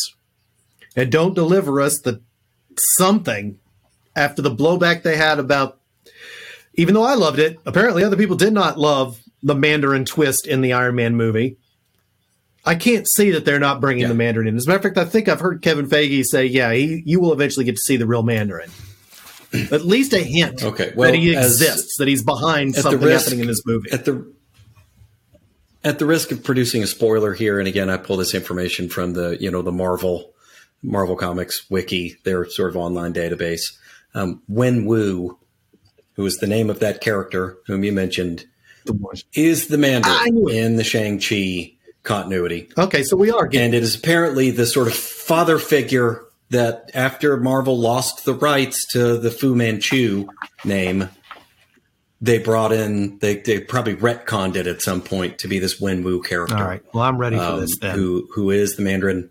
and don't deliver us the something after the blowback they had about, even though I loved it, apparently other people did not love the Mandarin twist in the Iron Man movie. I can't see that they're not bringing Yeah. the Mandarin in. As a matter of fact, I think I've heard Kevin Feige say, "Yeah, he, you will eventually get to see the real Mandarin." (clears throat) At least a hint Okay, well, that he as- exists, that he's behind something risk- happening in this movie. at the at the risk of producing a spoiler here, and again, I pull this information from the you know the Marvel Marvel Comics wiki, their sort of online database. Um, Wen Wu, who is the name of that character whom you mentioned, The is the Mandarin in the Shang-Chi continuity. Okay, so we are getting. And it is apparently the sort of father figure that after Marvel lost the rights to the Fu Manchu name, they brought in, they, they probably retconned it at some point to be this Wen Wu character. All right. Well, I'm ready for um, this then. who who is the Mandarin.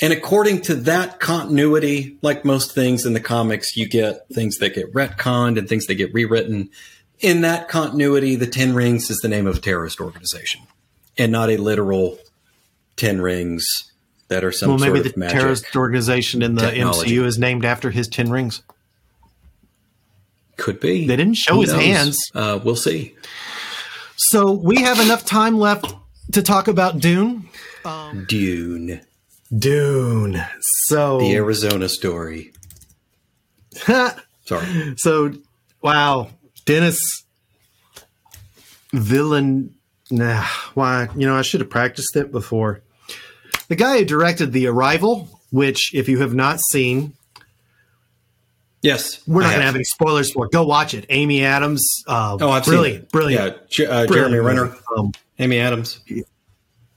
And according to that continuity, like most things in the comics, you get things that get retconned and things that get rewritten. In that continuity, the Ten Rings is the name of a terrorist organization, and not a literal Ten Rings that are some well, maybe sort the of magic. terrorist organization in the technology. MCU is named after his ten rings. Could be. They didn't show Who his knows? hands. Uh, we'll see. So we have enough time left to talk about Dune. Dune, Dune. So the Arizona story. (laughs) Sorry. so wow, Dennis Villain. Nah, why? You know, I should have practiced it before. The guy who directed The Arrival, which, if you have not seen, Yes, we're not going to have any spoilers for. it. Go watch it. Amy Adams. Uh, Oh, I've brilliant, seen it. brilliant, Yeah, J- uh, Jeremy Renner. Um, Amy Adams.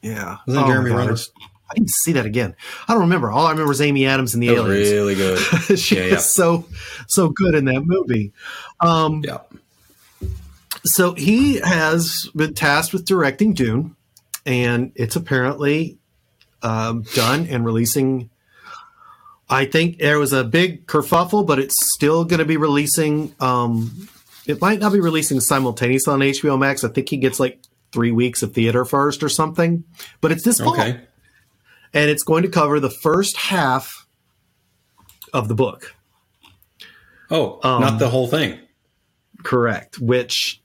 yeah, Wasn't Oh, Jeremy Renner? I didn't see that again. I don't remember. All I remember is Amy Adams and the That aliens. really good. (laughs) she yeah, yeah. is so so good in that movie. Um, Yeah. so he has been tasked with directing Dune, and it's apparently um, done and releasing. I think there was a big kerfuffle, but it's still going to be releasing. Um, it might not be releasing simultaneously on HBO Max. I think he gets like three weeks of theater first or something. But it's this fall, Okay. And it's going to cover the first half of the book. Oh, Um, not the whole thing. Correct. Which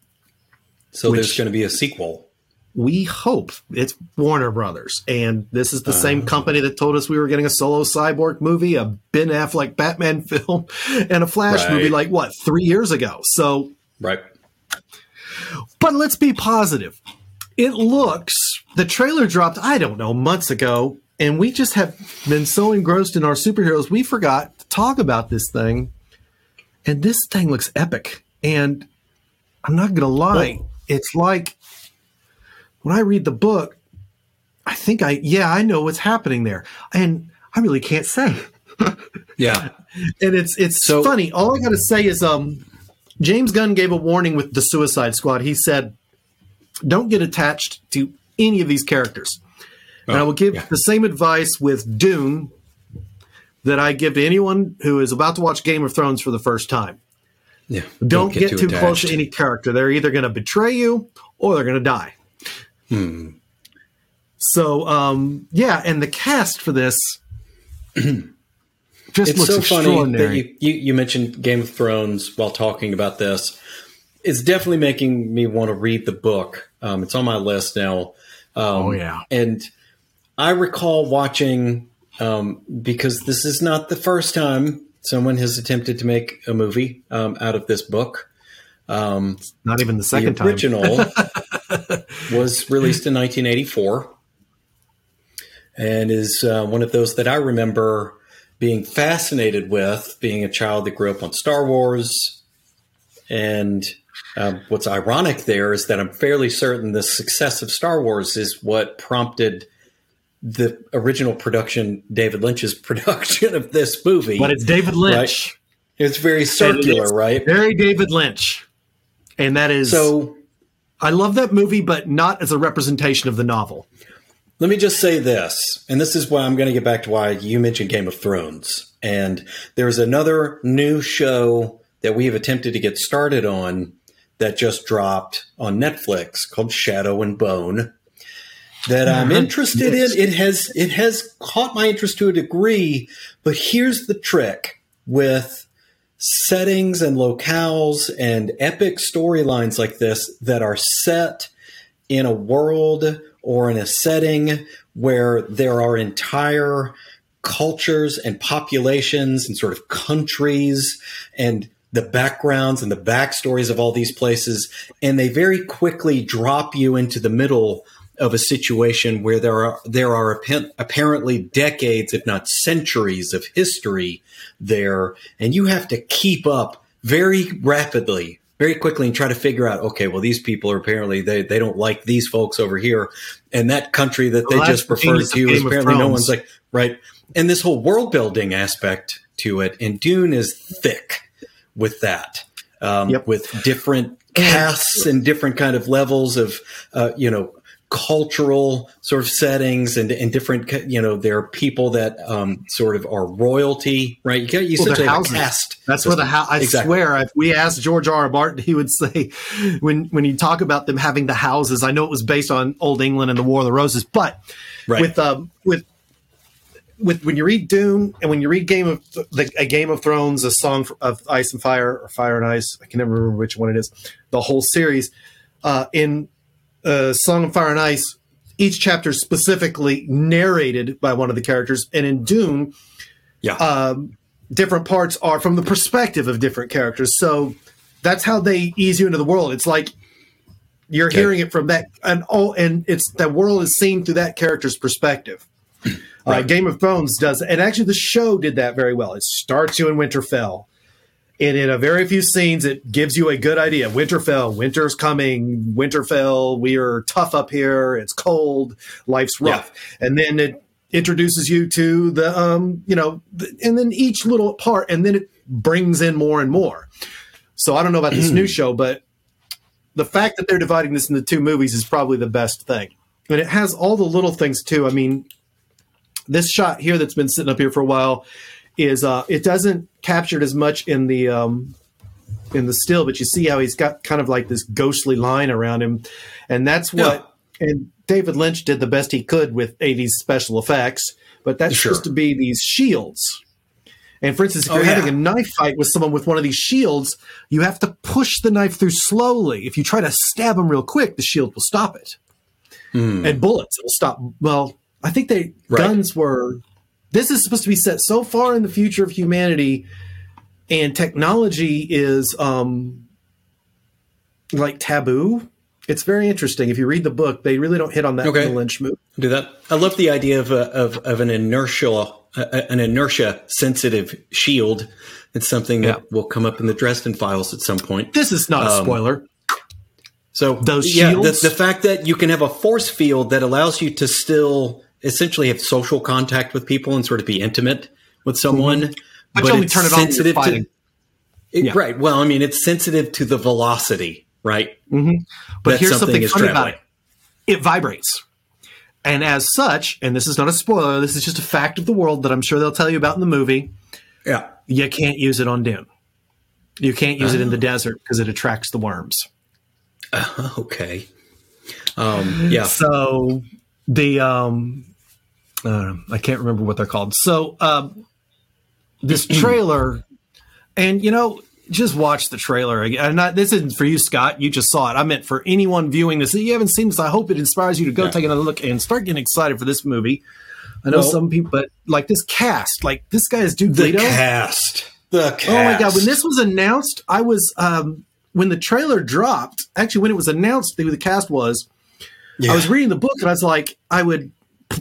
So there's which- going to be a sequel. we hope it's Warner Brothers, and this is the Uh. same company that told us we were getting a solo cyborg movie, a Ben Affleck Batman (laughs) film, and a Flash Right. movie like what three years ago. So, Right. but let's be positive. It looks the trailer dropped. I don't know months ago, and we just have been so engrossed in our superheroes we forgot to talk about this thing. And this thing looks epic, and I'm not gonna lie, Well- it's like when I read the book, I think I yeah I know what's happening there, and I really can't say. (laughs) Yeah. And it's it's So- funny. All I got to say is um, James Gunn gave a warning with the Suicide Squad. He said, "Don't get attached to any of these characters." And I will give yeah. the same advice with Dune that I give to anyone who is about to watch Game of Thrones for the first time. Yeah. Don't, get, too, close to any character. They're either going to betray you or they're going to die. Hmm. So, um, yeah, and the cast for this (clears throat) just It's looks so funny that you, you, you mentioned Game of Thrones while talking about this. It's definitely making me want to read the book. Um, it's on my list now. Um, Oh, yeah. And I recall watching, um, because this is not the first time someone has attempted to make a movie um, out of this book. Um, Not even the second the time. original (laughs) was released in 1984 and is uh, one of those that I remember being fascinated with, being a child that grew up on Star Wars. And um, what's ironic there is that I'm fairly certain the success of Star Wars is what prompted the original production, David Lynch's (laughs) production of this movie. But it's David Lynch. it's very circular, it's right? Very David Lynch. And that is So I love that movie, but not as a representation of the novel. Let me just say this, and this is why I'm going to get back to why you mentioned Game of Thrones. And there's another new show that we have attempted to get started on that just dropped on Netflix called Shadow and Bone that I'm mm-hmm. interested Yes. in. It has it has caught my interest to a degree, but here's the trick with settings and locales and epic storylines like this that are set in a world or in a setting where there are entire cultures and populations and sort of countries and the backgrounds and the backstories of all these places. And they very quickly drop you into the middle of a situation where there are there are appa- apparently decades, if not centuries, of history there, and you have to keep up very rapidly very quickly and try to figure out, okay, well, these people are apparently they they don't like these folks over here, and that country that Well, they just referred to is apparently no one's like right. And this whole world building aspect to it, and Dune is thick with that, um, Yep. with different casts and different kind of levels of, uh, you know. Cultural sort of settings and, and different, you know, there are people that um, sort of are royalty, right? You got you Well, essentially have a houses. cast. That's where the house. I Exactly. swear, if we asked George R. R. Martin, he would say, when when you talk about them having the houses, I know it was based on Old England and the War of the Roses, but Right. with um with with when you read Dune and when you read Game of the a Game of Thrones, a Song of Ice and Fire or Fire and Ice, I can never remember which one it is. The whole series uh, in uh, Song of Fire and Ice, each chapter is specifically narrated by one of the characters, and in Dune yeah. um, different parts are from the perspective of different characters. So that's how they ease you into the world. It's like you're Okay. hearing it from that, and oh, and it's the world is seen through that character's perspective. Uh, Right. Game of Thrones does, and actually the show did that very well. It starts you in Winterfell. And in a very few scenes, it gives you a good idea. Winterfell, winter's coming. Winterfell, we are tough up here. It's cold. Life's rough. And then it introduces you to the, um, you know, the, and then each little part, and then it brings in more and more. So I don't know about this (clears throat) new show, but the fact that they're dividing this into two movies is probably the best thing. And it has all the little things too. I mean, this shot here that's been sitting up here for a while is uh it doesn't capture it as much in the um in the still, but you see how he's got kind of like this ghostly line around him. And that's what and David Lynch did the best he could with 80s special effects, but that's Sure. supposed to be these shields. And for instance, if Oh, you're yeah. having a knife fight with someone with one of these shields, you have to push the knife through slowly. If you try to stab them real quick, the shield will stop it. And bullets will stop. Well, I think they Right. guns were. This is supposed to be set so far in the future of humanity, and technology is um, like taboo. It's very interesting. If you read the book, they really don't hit on that Okay. in the Lynch movie. do that. I love the idea of a, of, of an inertia uh, an inertia sensitive shield. It's something that Yeah. will come up in the Dresden Files at some point. This is not a Um, spoiler. So Those yeah, shields? the, the fact that you can have a force field that allows you to still essentially have social contact with people and sort of be intimate with someone, Mm-hmm. But only it's turn it on sensitive fighting. to it- Yeah. right. Well, I mean, it's sensitive to the velocity, right? But that here's something something funny about it. It vibrates. And as such, and this is not a spoiler, this is just a fact of the world that I'm sure they'll tell you about in the movie, Yeah. you can't use it on Dune. You can't use Oh. it in the desert because it attracts the worms. (laughs) Okay. Um, yeah. So the um uh, I can't remember what they're called. So um this (clears throat) trailer and you know just watch the trailer again. And not, this isn't for you, Scott. You just saw it. I meant for anyone viewing this. If you haven't seen this, I hope it inspires you to go Yeah. take another look and start getting excited for this movie. I know Well- some people, but like this cast, like this guy is Duke The Leto. cast. The cast. Oh my god! When this was announced, I was um, when the trailer dropped. Actually, when it was announced who the cast was, Yeah. I was reading the book and I was like, I would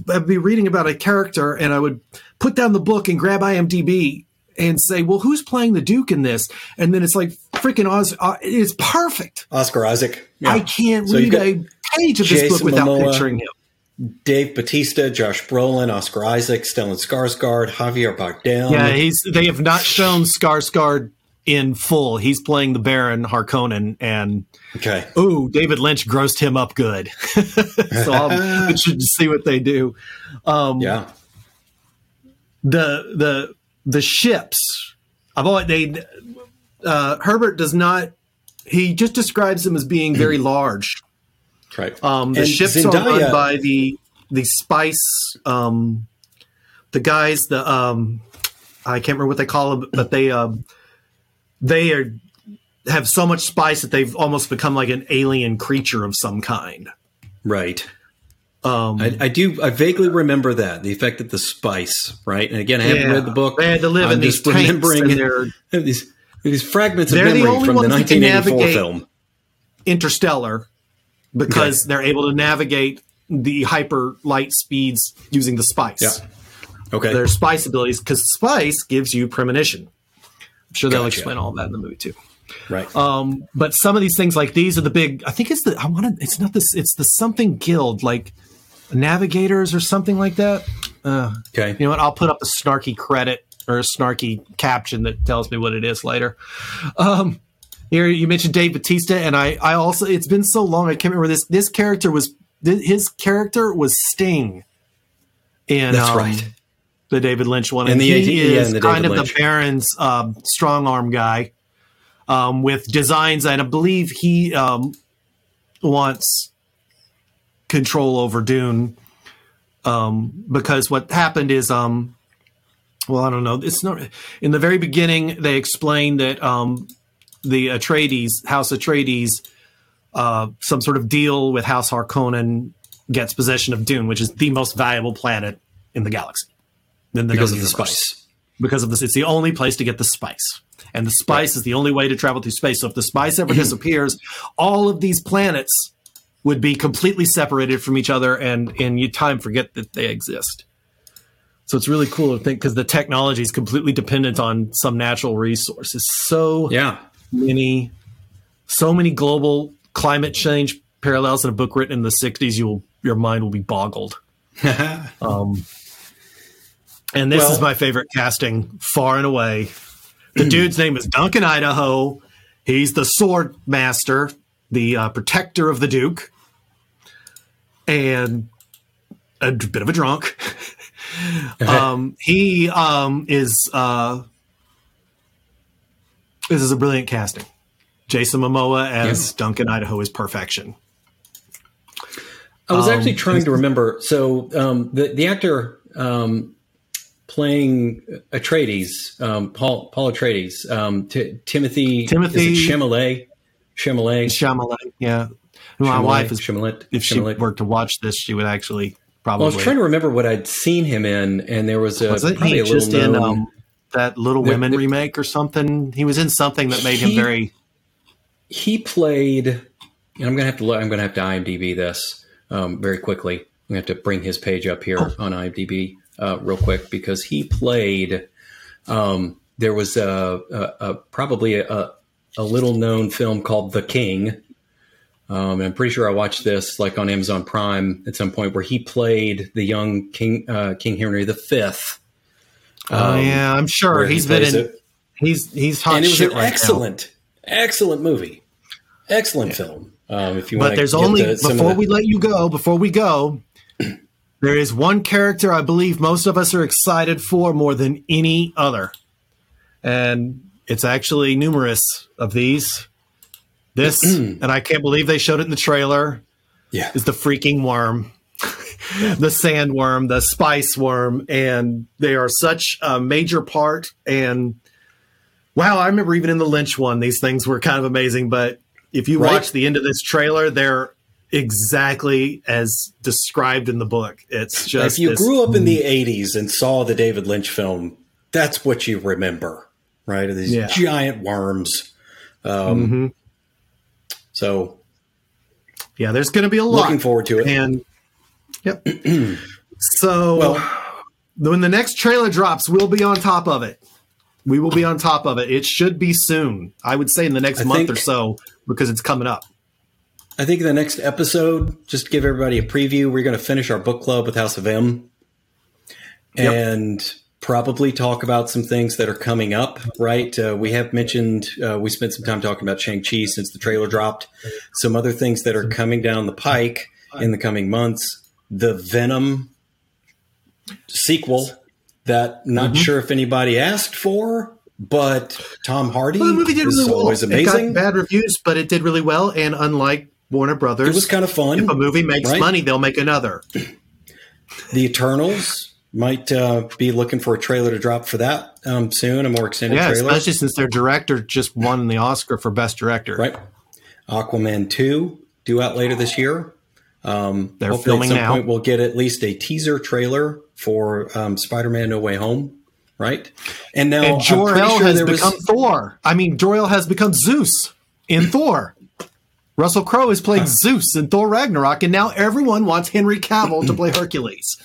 I'd be reading about a character and I would put down the book and grab IMDb and say, well, who's playing the Duke in this? And then it's like freaking Oz. Uh, it's perfect. Oscar Isaac. Yeah. I can't So read got a page of this Jason book without Momoa. picturing him. Dave Batista, Josh Brolin, Oscar Isaac, Stellan Skarsgård, Javier Bardem. Yeah, he's. They have not shown Skarsgård in full. He's playing the Baron Harkonnen, and okay. ooh, David Lynch grossed him up good. (laughs) so I'm interested to see what they do. Um, Yeah. the the the ships. I've always they uh, Herbert does not. He just describes them as being very large. Right. Um, the And ships are run by the the spice. Um, the guys, the um, I can't remember what they call them, but they um, they are have so much spice that they've almost become like an alien creature of some kind. Right. Um, I, I do. I vaguely remember that the effect of the spice. Right. And again, I haven't Yeah. read the book. They had to live I'm in these remembering and (laughs) they're- these these fragments of the memory only from the ones that can 1984 navigate- film. interstellar because they're able to navigate the hyper light speeds using the spice. Yeah. Okay. Their spice abilities, because spice gives you premonition. I'm sure they'll Gotcha. explain all that in the movie too. Right. Um, but some of these things, like these, are the big. I think it's the. I want to. It's not this. It's the something guild, like navigators or something like that. Uh, okay. You know what? I'll put up a snarky credit or a snarky caption that tells me what it is later. Um, here you mentioned Dave Batista, and I. I also. It's been so long. I can't remember this. This character was. His character was Sting. In, That's um, right. The David Lynch one, In and the he 18 yeah, is kind David of Lynch. the Baron's um, strong arm guy um, with designs, and I believe he um, wants control over Dune um, because what happened is, um, well, I don't know. It's not in the very beginning. They explained that um, the Atreides, House Atreides, uh, some sort of deal with House Harkonnen gets possession of Dune, which is the most valuable planet in the galaxy. In the Because of the spice. because of this. It's the only place to get the spice. And the spice is the only way to travel through space. So if the spice ever (clears throat) disappears, all of these planets would be completely separated from each other and and you time forget that they exist. So it's really cool to think because the technology is completely dependent on some natural resources. So Yeah. many so many global climate change parallels in a book written in the 60s you will your mind will be boggled. (laughs) Um, and this Well- is my favorite casting far and away. The (clears throat) dude's name is Duncan Idaho. He's the sword master, the uh, protector of the Duke, and a bit of a drunk. (laughs) um, he um, is. Uh, this is a brilliant casting. Jason Momoa as Yeah. Duncan Idaho is perfection. I was Um, actually trying to remember. So um, the the actor um, playing Atreides, um, Paul Paul Atreides, um, T- Timothy Timothy- Chalamet, Chalamet, Shyamalan, yeah. My wife is Chalamet, if she Chalamet. were to watch this, she would actually probably. Well, I was trying to remember what I'd seen him in, and there was a probably he a little just in um, that Little Women the- remake or something? He was in something that made him very. he played. And I'm gonna have to look, I'm gonna have to IMDb this um, very quickly. I'm gonna have to bring his page up here Oh. on IMDb uh, real quick because he played. Um, there was a, a, a probably a, a little known film called The King. Um, I'm pretty sure I watched this like on Amazon Prime at some point where he played the young King uh, King Henry V. Oh um, yeah, I'm sure where he he's been in. it. He's he's hot and it was shit an right now. excellent, excellent movie, excellent film. Um, if you want, But there's only before we let you go, before we go, there is one character I believe most of us are excited for more than any other, and it's actually numerous of these. This, (clears throat) and I can't believe they showed it in the trailer. yeah, is the freaking worm, (laughs) the sandworm, the spice worm, and they are such a major part. And wow, I remember even in the Lynch one, these things were kind of amazing. But if you Right. watch the end of this trailer, they're exactly as described in the book. It's just if you this- grew up in the '80s and saw the David Lynch film, that's what you remember, right? These Yeah. giant worms. Um, Mhm. So yeah, there's going to be a lot. looking forward to it. And yep. (clears throat) so Well- when the next trailer drops, we'll be on top of it. We will be on top of it. It should be soon. I would say in the next I month think- or so because it's coming up. I think the next episode, just to give everybody a preview, we're going to finish our book club with House of M, Yep. and probably talk about some things that are coming up. Right? Uh, we have mentioned uh, we spent some time talking about Shang-Chi since the trailer dropped. Some other things that are coming down the pike in the coming months. The Venom sequel that not sure if anybody asked for, but Tom Hardy Well, the movie did really well. always It amazing. got bad reviews, but it did really well. And unlike Warner Brothers, It was kind of fun. if a movie makes right? money, they'll make another. The Eternals might uh, be looking for a trailer to drop for that um, soon, a more extended Yeah, trailer. especially since their director just won the Oscar for Best Director. Right. Aquaman 2 due out later this year. Um, They're filming at some now. point we'll get at least a teaser trailer for um, Spider-Man No Way Home, right? And now And Jor-El sure has there was become Thor. I mean, Jor-El has become Zeus in Thor. Russell Crowe is playing Zeus in Thor Ragnarok, and now everyone wants Henry Cavill to play (laughs) Hercules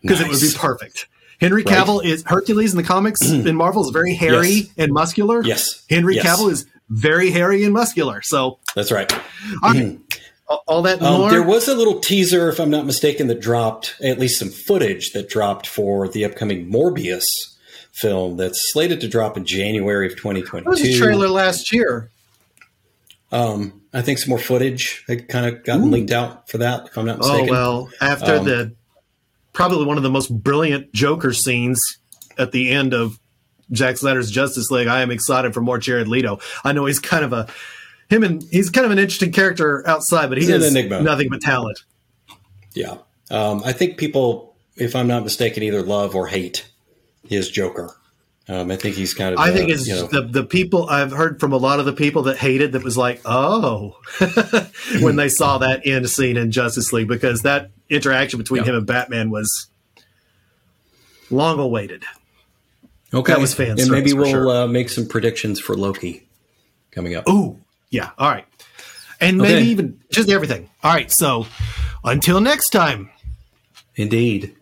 because it would be perfect. Henry Right. Cavill is Hercules in the comics (clears throat) in Marvel is very hairy Yes. and muscular. Yes. Henry Yes. Cavill is very hairy and muscular. So That's right. all, right. all, that Um, more. there was a little teaser, if I'm not mistaken, that dropped, at least some footage that dropped for the upcoming Morbius film that's slated to drop in January of There was a trailer last year. Um, I think some more footage had kind of gotten leaked out for that, if I'm not mistaken. Oh well, after Um, the probably one of the most brilliant Joker scenes at the end of Zack Snyder's Justice League, I am excited for more Jared Leto. I know he's kind of a him and he's kind of an interesting character outside, but he is nothing but talent. Yeah. Um, I think people, if I'm not mistaken, either love or hate his Joker. Um, I think he's kind of. I think it's you know, the the people I've heard from a lot of the people that hated that was like, oh, (laughs) when they saw that end scene in Justice League because that interaction between Yeah. him and Batman was long awaited. okay. that was fan and maybe we'll sure. uh, make some predictions for Loki coming up. Ooh, yeah. All right. And maybe even just everything. All right. So until next time. Indeed.